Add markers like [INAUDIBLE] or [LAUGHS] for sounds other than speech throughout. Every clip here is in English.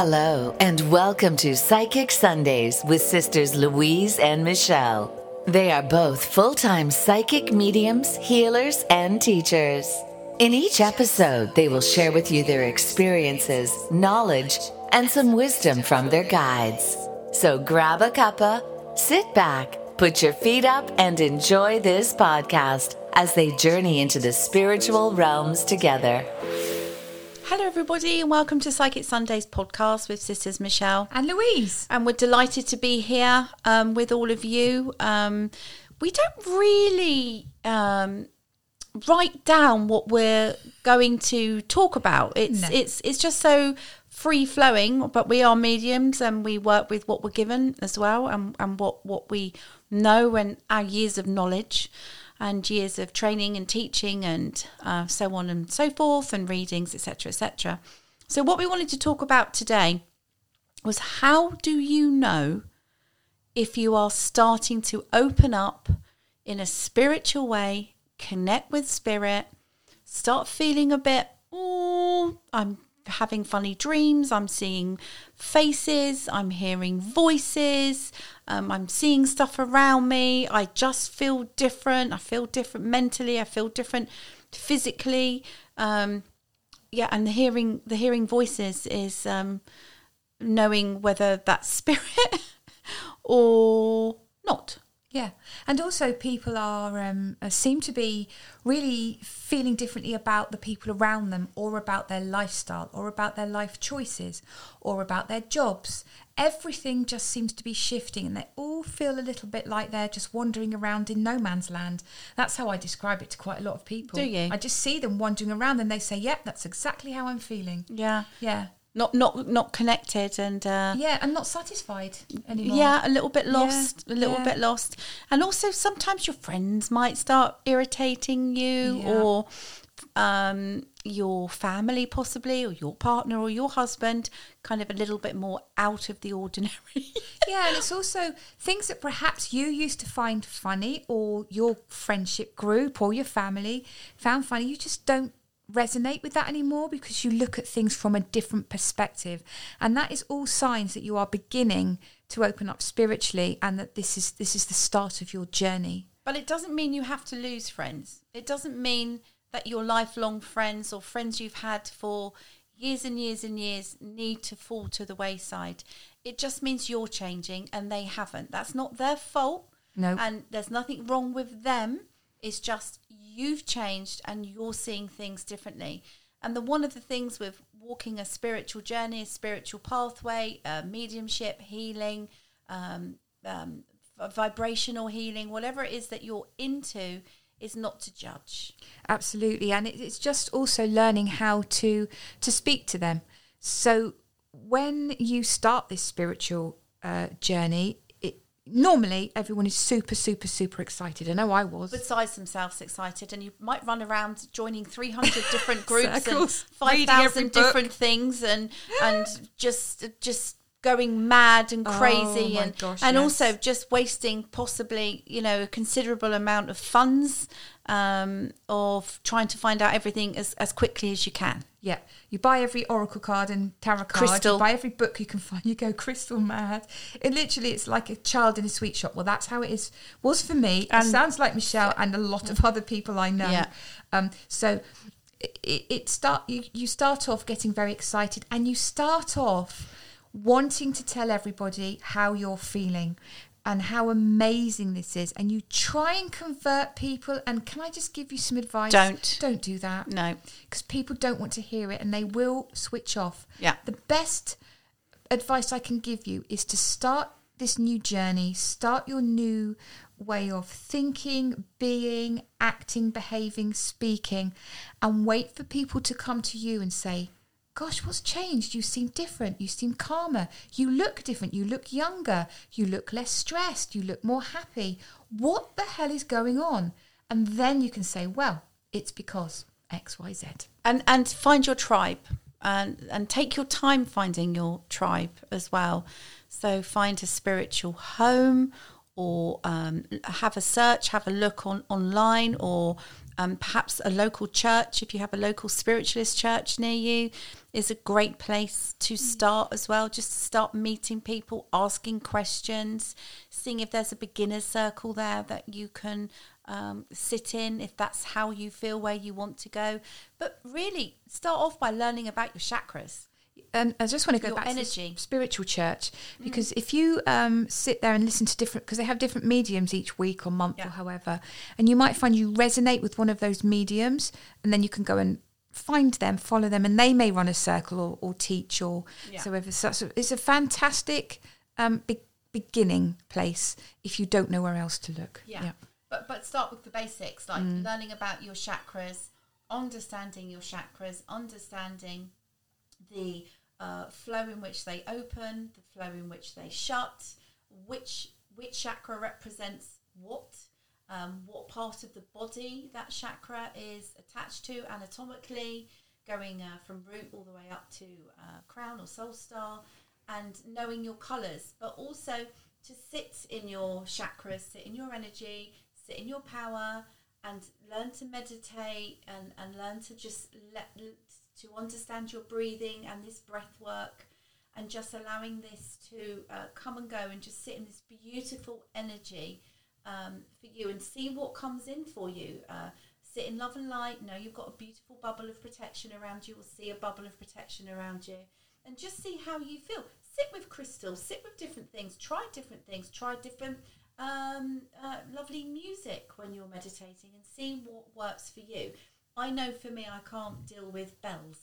Hello, and welcome to Psychic Sundays with Sisters Louise and Michelle. They are both full time psychic mediums, healers, and teachers. In each episode, they will share with you their experiences, knowledge, and some wisdom from their guides. So grab a cuppa, sit back, put your feet up, and enjoy this podcast as they journey into the spiritual realms together. Hello, everybody, and welcome to Psychic Sundays podcast with Sisters Michelle and Louise. And we're delighted to be here um, with all of you. Um, we don't really um, write down what we're going to talk about. It's No. it's it's just so free flowing. But we are mediums, and we work with what we're given as well, and and what what we know, and our years of knowledge. And years of training and teaching, and uh, so on and so forth, and readings, etc., etc. So, what we wanted to talk about today was how do you know if you are starting to open up in a spiritual way, connect with spirit, start feeling a bit, oh, I'm having funny dreams, I'm seeing faces, I'm hearing voices, um, I'm seeing stuff around me, I just feel different, I feel different mentally, I feel different physically. Um, yeah, and the hearing the hearing voices is um, knowing whether that's [LAUGHS] spirit or not. Yeah, and also people are um, uh, seem to be really feeling differently about the people around them, or about their lifestyle, or about their life choices, or about their jobs. Everything just seems to be shifting, and they all feel a little bit like they're just wandering around in no man's land. That's how I describe it to quite a lot of people. Do you? I just see them wandering around, and they say, "Yep, that's exactly how I'm feeling." Yeah, Yeah, not not not connected and uh, yeah, and not satisfied anymore. yeah, a little bit lost, a little yeah. bit lost, and also sometimes your friends might start irritating you Yeah. or. Um, your family, possibly, or your partner, or your husband, kind of a little bit more out of the ordinary. [LAUGHS] Yeah, and it's also things that perhaps you used to find funny, or your friendship group or your family found funny. You just don't resonate with that anymore because you look at things from a different perspective, and that is all signs that you are beginning to open up spiritually, and that this is this is the start of your journey. But it doesn't mean you have to lose friends. It doesn't mean that your lifelong friends or friends you've had for years and years and years need to fall to the wayside. It just means you're changing and they haven't. That's not their fault. No. And there's nothing wrong with them. It's just you've changed and you're seeing things differently. And the one of the things with walking a spiritual journey, a spiritual pathway, uh, mediumship, healing, um, um, vibrational healing, whatever it is that you're into, is not to judge. Absolutely, and it, it's just also learning how to to speak to them. So when you start this spiritual uh, journey, normally everyone is super, super, super excited. I know I was. Besides themselves excited, and you might run around joining 300 different [LAUGHS] groups Circles, and 5,000 different things, and and just just going mad and Oh, crazy, my and gosh, and yes. also just wasting possibly you know a considerable amount of funds um, of trying to find out everything as as quickly as you can. yeah, you buy every oracle card and tarot card. Crystal. You buy every book you can [LAUGHS] find. You go crystal mad. It literally, it's like a child in a sweet shop. Well, that's how it is. Was for me. And- it sounds like Michelle and a lot of other people I know. Yeah. Um, so it, it start you, you start off getting very excited and you start off wanting to tell everybody how you're feeling and how amazing this is and you try and convert people and can i just give you some advice Don't. don't do that No. because people don't want to hear it and they will switch off Yeah. the best advice i can give you is to start this new journey start your new way of thinking being acting behaving speaking and wait for people to come to you and say gosh what's changed? You seem different. You seem calmer. You look different. You look younger. You look less stressed. You look more happy. What the hell is going on? And then you can say well it's because xyz and and find your tribe. And and take your time finding your tribe as well. So find a spiritual home or um, have a search have a look on online or Um, perhaps a local church, if you have a local spiritualist church near you, is a great place to start as well. Just to start meeting people, asking questions, seeing if there's a beginner circle there that you can um, sit in, if that's how you feel where you want to go. But really, start off by learning about your chakras. And I just want to go Your back to energy. the spiritual church because if you um, sit there and listen to different, because they have different mediums each week or month or however, and you might find you resonate with one of those mediums, and then you can go and find them, follow them, and they may run a circle or, or teach or Yeah. so ever. So it's a fantastic um, be- beginning place if you don't know where else to look. Yeah. But but start with the basics, like learning about your chakras, understanding your chakras, understanding the uh, flow in which they open, the flow in which they shut, which which chakra represents what, um, what part of the body that chakra is attached to anatomically, going uh, from root all the way up to uh, crown or soul star, and knowing your colours, but also to sit in your chakras, sit in your energy, sit in your power, and learn to meditate and, and learn to just let to understand your breathing and this breath work and just allowing this to uh, come and go and just sit in this beautiful energy um, for you and see what comes in for you. Uh, sit in love and light. Know you've got a beautiful bubble of protection around you, or see a bubble of protection around you, and just see how you feel. Sit with crystals, sit with different things, try different things, try different um, uh, lovely music when you're meditating, and see what works for you. I know for me, I can't deal with bells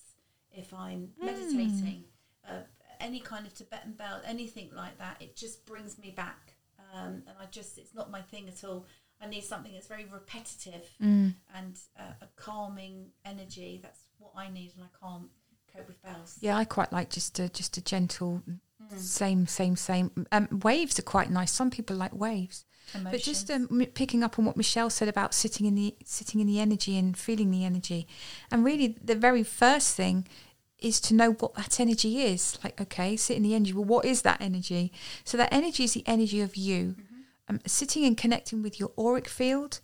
if I'm meditating. Uh, any kind of Tibetan bell, anything like that, it just brings me back. Um, and I just, it's not my thing at all. I need something that's very repetitive and uh, a calming energy. That's what I need, and I can't cope with bells. Yeah, I quite like just a just a gentle, Mm. same, same, same. Um, waves are quite nice. Some people like waves, but just um, m- picking up on what Michelle said about sitting in the sitting in the energy and feeling the energy, and really the very first thing is to know what that energy is. Like, okay, sit in the energy. Well, what is that energy? So that energy is the energy of you. Um, sitting and connecting with your auric field,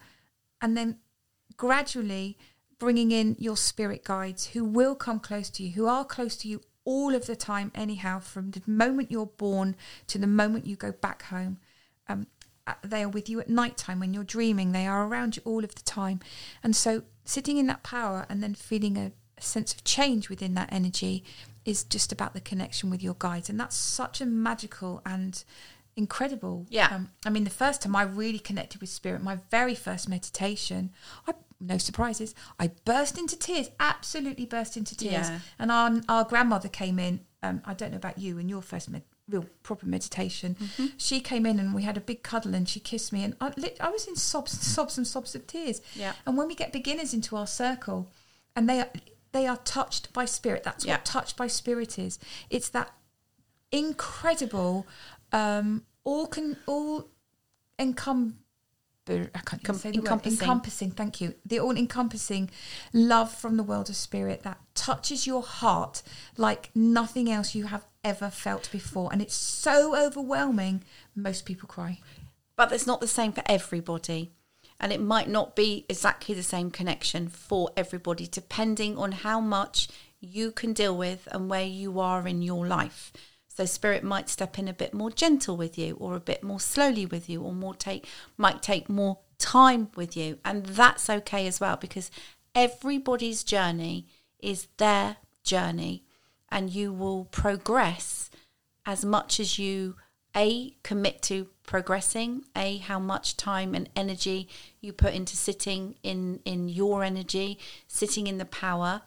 and then gradually bringing in your spirit guides who will come close to you, who are close to you all of the time, anyhow, from the moment you're born to the moment you go back home. Um, uh, they are with you at night time when you're dreaming, they are around you all of the time. And so, sitting in that power and then feeling a, a sense of change within that energy is just about the connection with your guides. And that's such a magical and incredible. Yeah. Um, I mean, the first time I really connected with spirit, my very first meditation, I no surprises, I burst into tears, absolutely burst into tears. Yeah. And our our grandmother came in. Um, I don't know about you and your first med- real proper meditation. Mm-hmm. She came in and we had a big cuddle and she kissed me and I, lit- I was in sobs, sobs and sobs of tears. Yeah. And when we get beginners into our circle, and they are they are touched by spirit. That's Yeah. what touched by spirit is. It's that incredible, um, all can all encum. I can't Com- say the word. encompassing. Encompassing. Thank you. The all encompassing love from the world of spirit that touches your heart like nothing else you have ever felt before, and it's so overwhelming. Most people cry. but it's not the same for everybody. And it might not be exactly the same connection for everybody, depending on how much you can deal with and where you are in your life. So spirit might step in a bit more gentle with you, or a bit more slowly with you, or more take might take more time with you, and that's okay as well because everybody's journey is their journey, and you will progress as much as you a commit to progressing a how much time and energy you put into sitting in in your energy sitting in the power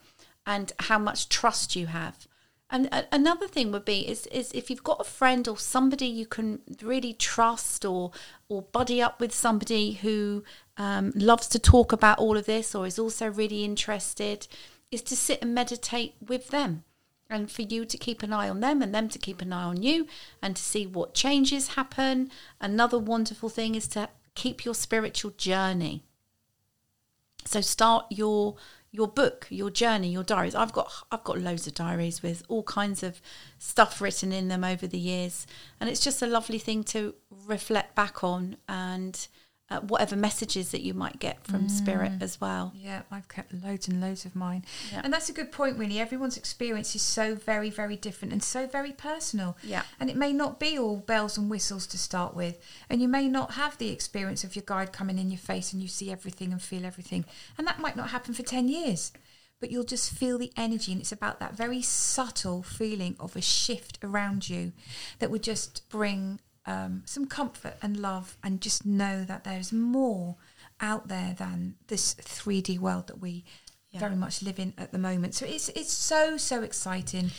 and how much trust you have and a- another thing would be is is if you've got a friend or somebody you can really trust or or buddy up with somebody who um, loves to talk about all of this or is also really interested is to sit and meditate with them and for you to keep an eye on them and them to keep an eye on you and to see what changes happen. Another wonderful thing is to keep your spiritual journey. So start your your book, your journey, your diaries. I've got I've got loads of diaries with all kinds of stuff written in them over the years, and it's just a lovely thing to reflect back on and uh, whatever messages that you might get from spirit Mm. as well. Yeah, I've kept loads and loads of mine. Yeah. And that's a good point, really. Everyone's experience is so very, very different and so very personal. Yeah. And it may not be all bells and whistles to start with. And you may not have the experience of your guide coming in your face and you see everything and feel everything. And that might not happen for 10 years. But you'll just feel the energy. And it's about that very subtle feeling of a shift around you that would just bring um, some comfort and love and just know that there's more out there than this 3D world that we Yeah. very much live in at the moment. So it's it's so so exciting,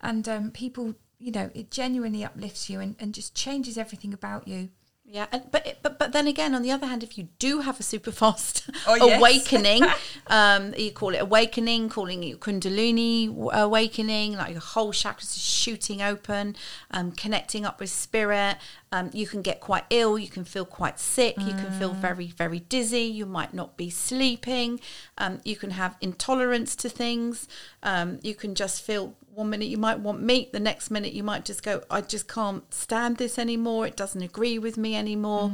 and um, people, you know, it genuinely uplifts you and, and just changes everything about you. Yeah, and, but but but then again, on the other hand, if you do have a super fast Oh, [LAUGHS] yes. awakening, [LAUGHS] um, you call it awakening, calling it Kundalini awakening, like your whole chakras is shooting open, um, connecting up with spirit. Um, you can get quite ill. You can feel quite sick. You can feel very very dizzy. You might not be sleeping. Um, you can have intolerance to things. Um, you can just feel one minute you might want meat the next minute you might just go i just can't stand this anymore it doesn't agree with me anymore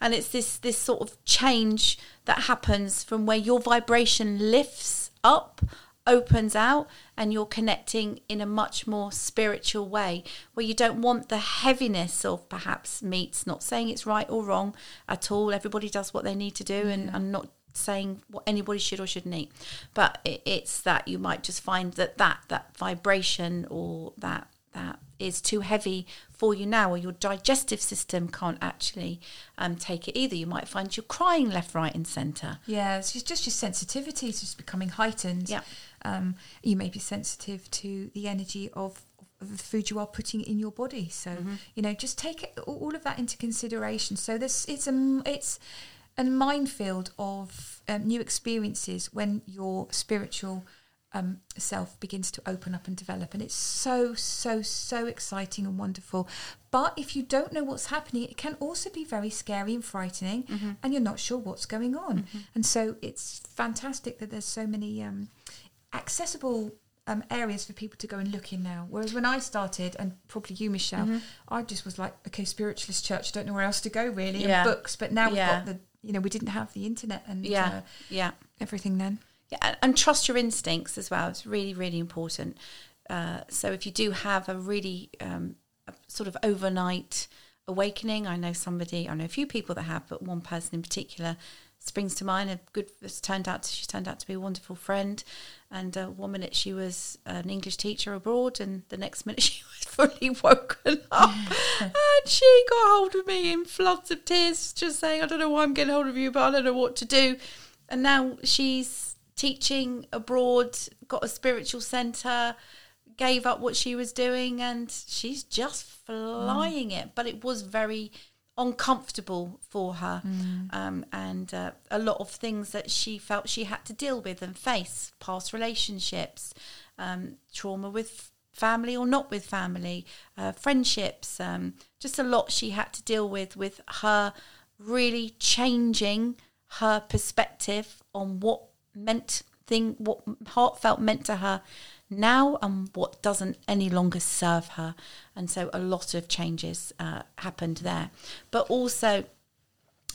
and it's this this sort of change that happens from where your vibration lifts up opens out and you're connecting in a much more spiritual way where you don't want the heaviness of perhaps meats not saying it's right or wrong at all. Everybody does what they need to do and, and not saying what anybody should or shouldn't eat. But it, it's that you might just find that that that vibration or that that is too heavy for you now or your digestive system can't actually um, take it either. You might find you're crying left right and center. Yeah, it's just, just your sensitivity is just becoming heightened. Yeah. Um, you may be sensitive to the energy of, of the food you are putting in your body. So you know, just take it, all of that into consideration. So this it's a it's a minefield of um, new experiences when your spiritual um, self begins to open up and develop. And it's so, so, so exciting and wonderful. But if you don't know what's happening, it can also be very scary and frightening, and you're not sure what's going on. And so it's fantastic that there's so many um, accessible. Um, areas for people to go and look in now. Whereas when I started, and probably you, Michelle, I just was like, okay, spiritualist church, don't know where else to go really, Yeah. and books. But now Yeah. we've got the, you know, we didn't have the internet and yeah uh, yeah everything then. Yeah, and- and trust your instincts as well. It's really, really important. Uh, so if you do have a really um, a sort of overnight awakening, I know somebody, I know a few people that have, but one person in particular springs to mind. A good, it's turned out to, she's turned out to be a wonderful friend. And uh, one minute she was an English teacher abroad, and the next minute [LAUGHS] she was fully woken up, [LAUGHS] and she got hold of me in floods of tears, just saying, "I don't know why I'm getting hold of you, but I don't know what to do." And now she's teaching abroad, got a spiritual centre, gave up what she was doing, and she's just flying it. But it was very uncomfortable for her, um, and uh, a lot of things that she felt she had to deal with and face past relationships, um, trauma with family or not with family, uh, friendships, um, just a lot she had to deal with with her really changing her perspective on what meant thing what heartfelt meant to her now and what doesn't any longer serve her and so a lot of changes uh, happened there but also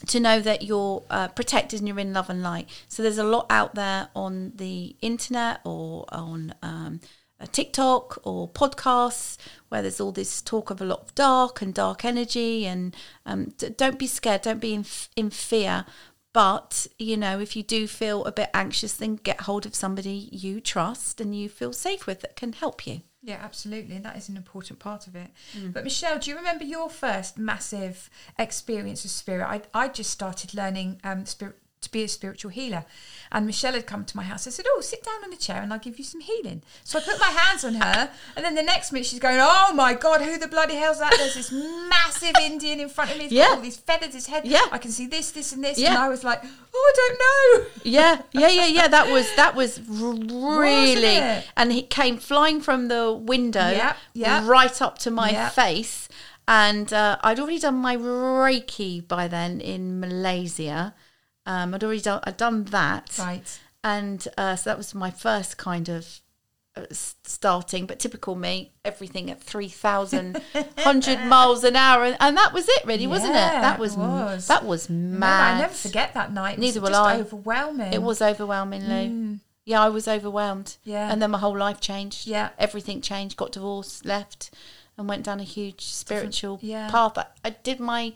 to know that you're uh, protected and you're in love and light. So there's a lot out there on the internet or on um, TikTok or podcasts where there's all this talk of a lot of dark and dark energy. And um, d- don't be scared, don't be in, f- in fear. But, you know, if you do feel a bit anxious, then get hold of somebody you trust and you feel safe with that can help you. Yeah, absolutely. That is an important part of it. But Michelle, do you remember your first massive experience with spirit? I I just started learning um spirit to be a spiritual healer. And Michelle had come to my house. I said, Oh, sit down on a chair and I'll give you some healing. So I put my hands on her, and then the next minute she's going, Oh my God, who the bloody hell's that? There's this massive Indian in front of me. He's Yeah. got all these feathers, his head. Yeah. I can see this, this, and this. Yeah. And I was like, Oh, I don't know. yeah, yeah, yeah, yeah. That was that was really, and he came flying from the window, yep. right up to my face, and uh, I'd already done my Reiki by then in Malaysia. Um, I'd already done I'd done that, Right. and uh, so that was my first kind of uh, starting, but typical me, everything at 3,000, [LAUGHS] miles an hour. And, and that was it, really, wasn't it? Yeah, That was, was. that was mad. I never forget that night. It Neither was will just I. overwhelming. It was overwhelming, Lou. Yeah, I was overwhelmed. Yeah. And then my whole life changed. Yeah. Everything changed. Got divorced, left, and went down a huge spiritual yeah. path. I, I did my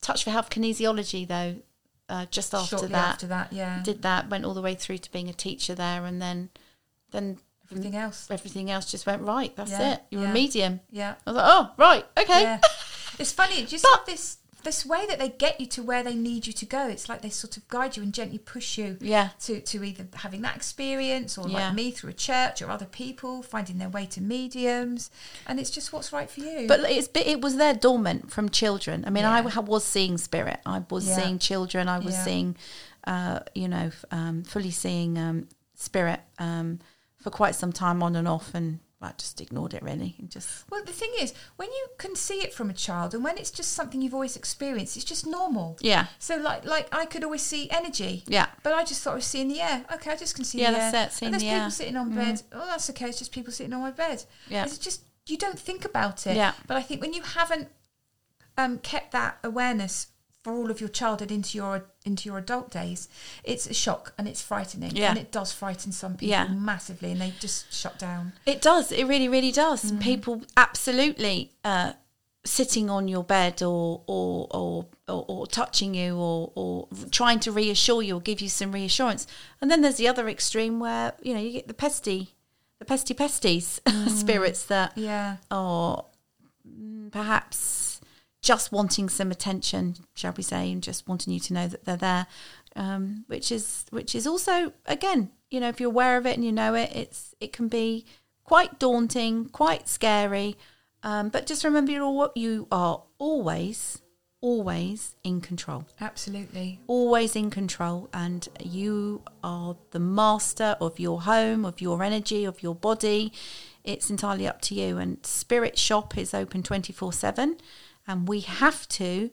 Touch for Health kinesiology, though, uh, just after Shortly that. after that, yeah. Did that, went all the way through to being a teacher there, and then then Everything else. everything else just went right. That's Yeah, it. You're yeah. a medium. Yeah. I was like, oh, right, okay. Yeah. [LAUGHS] It's funny, just But- have this this way that they get you to where they need you to go. It's like they sort of guide you and gently push you Yeah. to, to either having that experience or Yeah. like me through a church or other people finding their way to mediums. And it's just what's right for you. But it's it was there dormant from children. I mean, I Yeah. w- was seeing spirit. I was Yeah. seeing children. I was seeing, uh, you know, um, fully seeing um, spirit um, for quite some time on and off, and I just ignored it really. And just Well, the thing is, when you can see it from a child, and when it's just something you've always experienced, it's just normal. yeah, So, like, like I could always see energy. yeah, But I just thought I was seeing the air. Okay, I just can see Yeah, the that's air. it, seeing and there's the people air. sitting on bed. Oh, that's okay. It's just people sitting on my bed. Yeah. It's just you don't think about it. Yeah. But I think when you haven't um, kept that awareness for all of your childhood into your into your adult days, it's a shock and it's frightening. Yeah. And it does frighten some people Yeah. massively, and they just shut down. It does. It really, really does. Mm. People absolutely uh, sitting on your bed or or or, or, or touching you or, or trying to reassure you or give you some reassurance. And then there's the other extreme where you know you get the pesty, the pesty pesties [LAUGHS] spirits that Yeah. are mm, perhaps just wanting some attention, shall we say, and just wanting you to know that they're there, um, which is which is also again, you know, if you're aware of it and you know it, it's it can be quite daunting, quite scary, um, but just remember you're all, you are always always in control. Absolutely. always in control and you are the master of your home of your energy of your body. It's entirely up to you and spirit shop is open 24/7 and we have to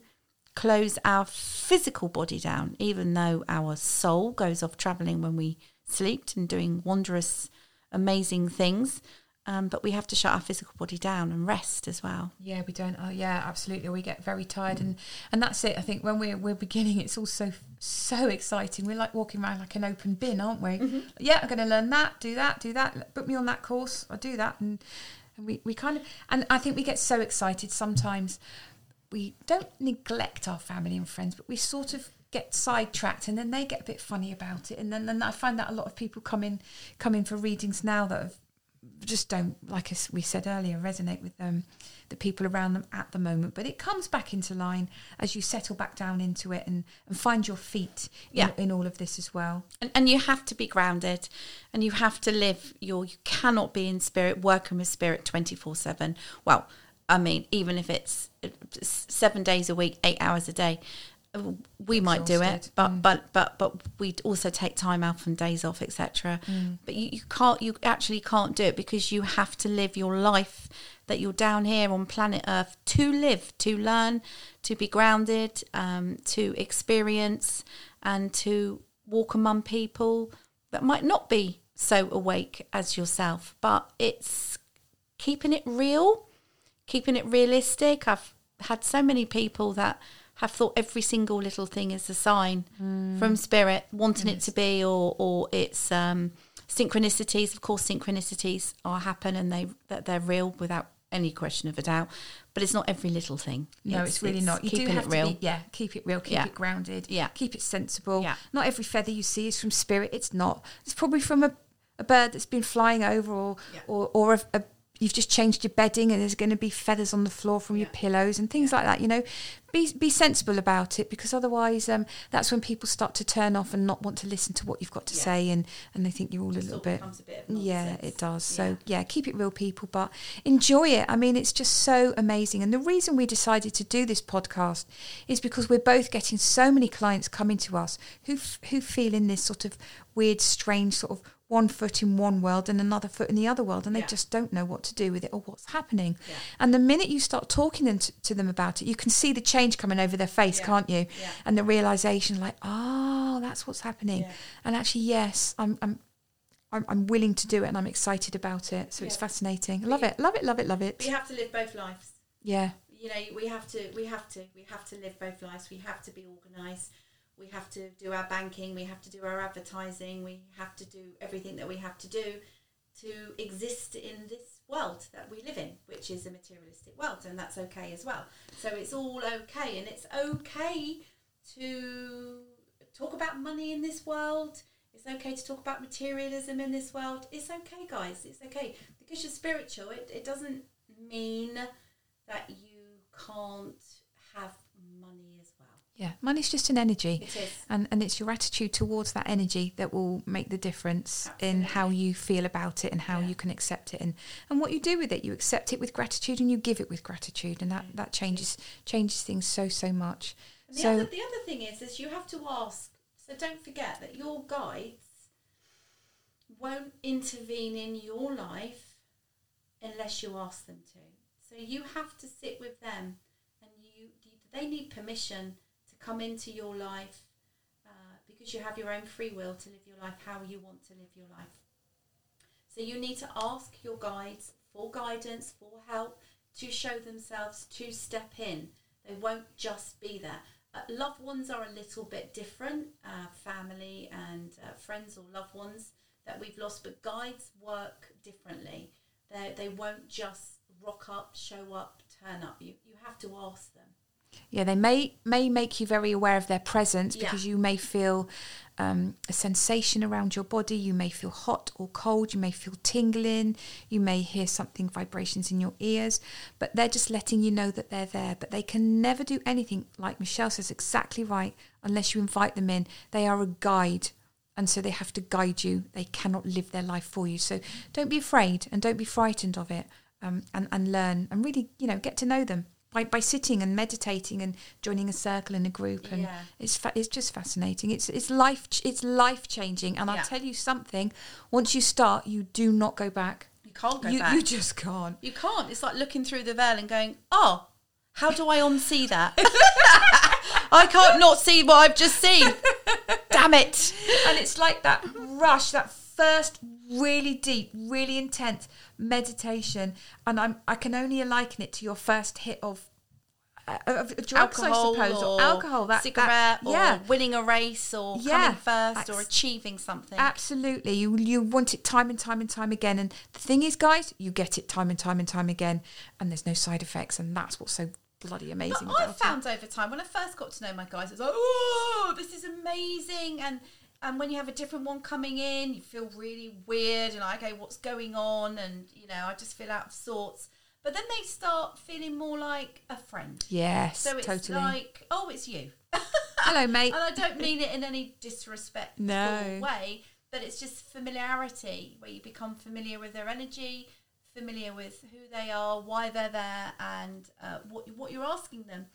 close our physical body down even though our soul goes off traveling when we sleep and doing wondrous amazing things um, but we have to shut our physical body down and rest as well Yeah, we don't. Oh, yeah, absolutely. We get very tired, and and that's it. I think when we're we're beginning, it's all so so exciting. We're like walking around like an open bin, aren't we? Yeah, I'm going to learn that, do that, do that. Put me on that course. I do that, and and we we kind of and I think we get so excited sometimes. We don't neglect our family and friends, but we sort of get sidetracked and then they get a bit funny about it and then, then I find that a lot of people come in come in for readings now that have just don't like as we said earlier resonate with them the people around them at the moment. But it comes back into line as you settle back down into it and, and find your feet in, Yeah. in all of this as well. And, and you have to be grounded and you have to live your you cannot be in spirit working with spirit 24 7 well i mean even if it's seven days a week eight hours a day we might do it but Mm. but but but we also take time out from days off etc Mm. but you, you can't you actually can't do it because you have to live your life that you're down here on planet earth to live to learn to be grounded um, to experience and to walk among people that might not be so awake as yourself but it's keeping it real keeping it realistic i've had so many people that have thought every single little thing is a sign from spirit wanting it to be or or it's um synchronicities. Of course synchronicities are happen and they that they're real without any question of a doubt but it's not every little thing. No it's, really not. You do keeping have it real. be yeah keep it real keep Yeah. it grounded Yeah. keep it sensible. Yeah. not every feather you see is from spirit. It's not. It's probably from a, a bird that's been flying over or Yeah. or, or a, a you've just changed your bedding and there's going to be feathers on the floor from your pillows and things like that you know? Be be sensible about it because otherwise um, that's when people start to turn off and not want to listen to what you've got to Yeah. say and and they think you're all a little bit a bit yeah it does. So Yeah. yeah keep it real people but enjoy it. I mean it's just so amazing. And the reason we decided to do this podcast is because we're both getting so many clients coming to us who f- who feel in this sort of weird strange sort of one foot in one world and another foot in the other world and they Yeah. just don't know what to do with it or what's happening Yeah. and the minute you start talking them to, to them about it you can see the change coming over their face Yeah. can't you Yeah. and the realization like oh that's what's happening Yeah. and actually yes i'm i'm I'm, I'm willing to do it and I'm excited about it. So it's fascinating. Love it. Love it. Love it. Love it. We have to live both lives. Yeah. you know we have to we have to we have to live both lives we have to be organized we have to do our banking we have to do our advertising we have to do everything that we have to do to exist in this world that we live in which is a materialistic world and that's okay as well so it's all okay and it's okay to talk about money in this world it's okay to talk about materialism in this world it's okay guys it's okay because you're spiritual it, it doesn't mean that you can't have money. Yeah. Money's just an energy. It is. And, and it's your attitude towards that energy that will make the difference in how you feel about it and how Yeah. you can accept it and, and what you do with it. You accept it with gratitude and you give it with gratitude and that, mm. that changes changes things so so much. And the, so other, the other thing is, is you have to ask. So don't forget that your guides won't intervene in your life unless you ask them to. So you have to sit with them, and you, they need permission come into your life uh, because you have your own free will to live your life how you want to live your life. So you need to ask your guides for guidance, for help, to show themselves, to step in. They won't just be there. Uh, loved ones are a little bit different, uh, family and uh, friends or loved ones that we've lost, but guides work differently. They, they won't just rock up, show up, turn up. You, you have to ask them. Yeah, they may may make you very aware of their presence Yeah. because you may feel um, a sensation around your body. You may feel hot or cold. You may feel tingling. You may hear something vibrations in your ears. But they're just letting you know that they're there. But they can never do anything like Michelle says exactly right unless you invite them in. They are a guide. And so they have to guide you. They cannot live their life for you. So don't be afraid and don't be frightened of it. Um, and, and learn and really, you know, get to know them by, by sitting and meditating and joining a circle in a group and Yeah. it's fa- it's just fascinating it's it's life ch- it's life changing and Yeah. I'll tell you something once you start you do not go back You can't go you, back. you just can't You can't. It's like looking through the veil and going, oh, how do I unsee that? [LAUGHS] I can't not see what I've just seen. Damn it. and it's like that rush that first really deep really intense meditation and I'm I can only liken it to your first hit of uh, of drugs alcohol I suppose or, or alcohol that cigarette that, or winning a race or Yeah. coming first or achieving something. Absolutely. You you want it time and time and time again. And the thing is, guys, you get it time and time and time again, and there's no side effects, and that's what's so bloody amazing But I found over time when I first got to know my guys, it was like, oh, this is amazing, and and when you have a different one coming in, you feel really weird and like, okay, what's going on, and you know, I just feel out of sorts. But then they start feeling more like a friend. Yes, So it's totally. like, oh, it's you. [LAUGHS] Hello, mate. and I don't mean it in any disrespectful No. way, but it's just familiarity where you become familiar with their energy, familiar with who they are, why they're there, and uh, what what you're asking them.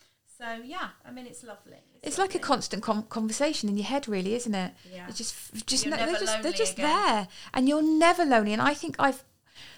So yeah, I mean it's lovely. It's like a constant com- conversation in your head, really, isn't it? Yeah. It's just, just no, they're just, they're just again. there, and you're never lonely. And I think I've,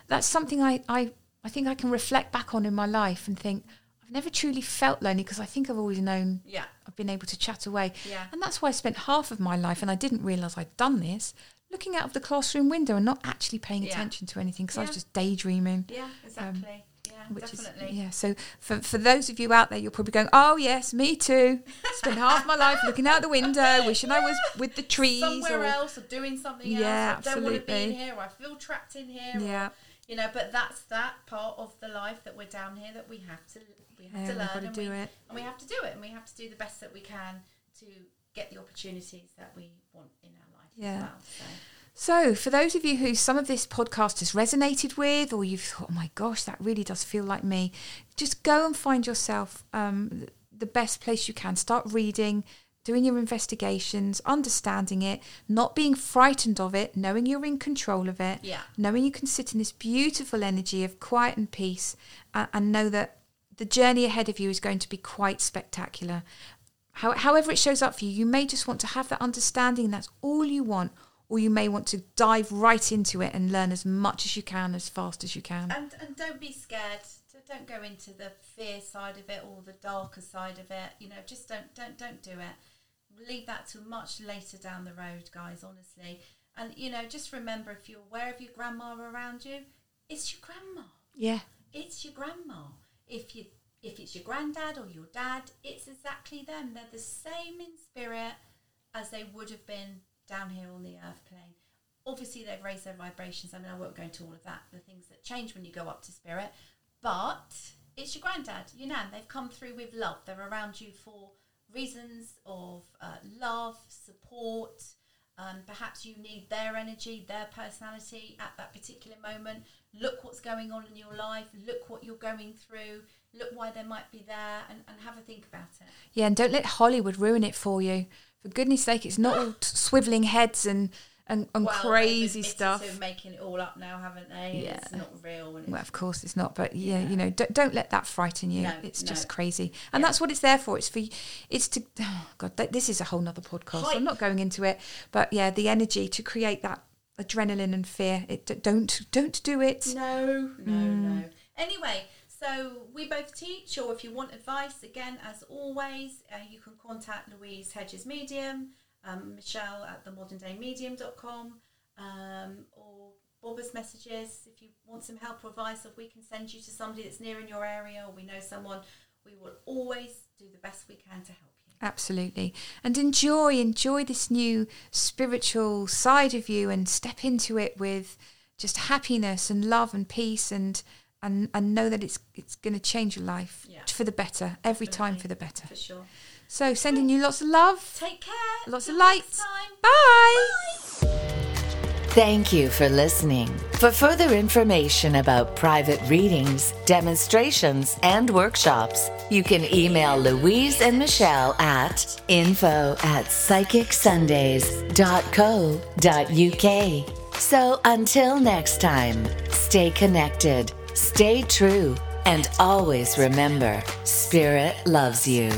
that's something I, I, I think I can reflect back on in my life and think I've never truly felt lonely because I think I've always known Yeah. I've been able to chat away. Yeah. And that's why I spent half of my life, and I didn't realise I'd done this, looking out of the classroom window and not actually paying Yeah. attention to anything because I was just daydreaming. Yeah, exactly. Um, Which definitely. is yeah. So for for those of you out there, you're probably going, "Oh yes, me too." Spent half my life looking out the window, [LAUGHS] wishing I was with the trees. Somewhere or, else or doing something Yeah, else. I don't want to be in here or I feel trapped in here. Yeah. Or, you know, but that's that part of the life that we're down here that we have to we have Yeah, to learn and do we, it. and we have to do it and we have to do the best that we can to get the opportunities that we want in our life Yeah. as well. So So, for those of you who some of this podcast has resonated with, or you've thought, oh my gosh, that really does feel like me, just go and find yourself um, the best place you can. Start reading, doing your investigations, understanding it, not being frightened of it, knowing you're in control of it, Yeah. knowing you can sit in this beautiful energy of quiet and peace, and, and know that the journey ahead of you is going to be quite spectacular. How, however it shows up for you, you may just want to have that understanding, and that's all you want, or you may want to dive right into it and learn as much as you can, as fast as you can. and and don't be scared. Don't go into the fear side of it or the darker side of it. You know, just don't don't don't do it. Leave that till much later down the road, guys. Honestly, And you know, just remember if you're aware of your grandma around you, it's your grandma. Yeah. It's your grandma. If you if it's your granddad or your dad, it's exactly them. They're the same in spirit as they would have been down here on the earth plane. Obviously, they've raised their vibrations. I mean, I won't go into all of that, the things that change when you go up to spirit. But it's your granddad, your nan. They've come through with love. They're around you for reasons of uh, love, support. Um, perhaps you need their energy, their personality at that particular moment. Look what's going on in your life. Look what you're going through. Look why they might be there and, and have a think about it. Yeah, and don't let Hollywood ruin it for you. For goodness sake, it's not all swiveling heads and, and, and Well, crazy stuff. Making it all up now, haven't they? Yeah. It's not real. Well, of course it's not, but yeah, Yeah. you know, don't, don't let that frighten you. No, it's no. just crazy, and Yeah. that's what it's there for. It's for, it's to, [SIGHS] oh God, th- this is a whole nother podcast. Hype. I'm not going into it, but yeah, the energy to create that adrenaline and fear. It don't don't do it. no, no, Mm. no. Anyway, so we both teach, or if you want advice, again, as always, uh, you can contact Louise Hedges Medium, um, Michelle at themoderndayMedium.com, um, or Bobber's messages. If you want some help or advice, or we can send you to somebody that's near in your area, or we know someone, we will always do the best we can to help you. Absolutely, and enjoy enjoy this new spiritual side of you, and step into it with just happiness and love and peace, and and and know that it's it's going to change your life Yeah. for the better every time for the better. For sure. So sending you lots of love. Take care. Lots of light. next time. Bye. Thank you for listening. For further information about private readings, demonstrations, and workshops, you can email Louise and Michelle at info at psychicsundays.co.uk. So until next time, stay connected, stay true, and always remember Spirit loves you.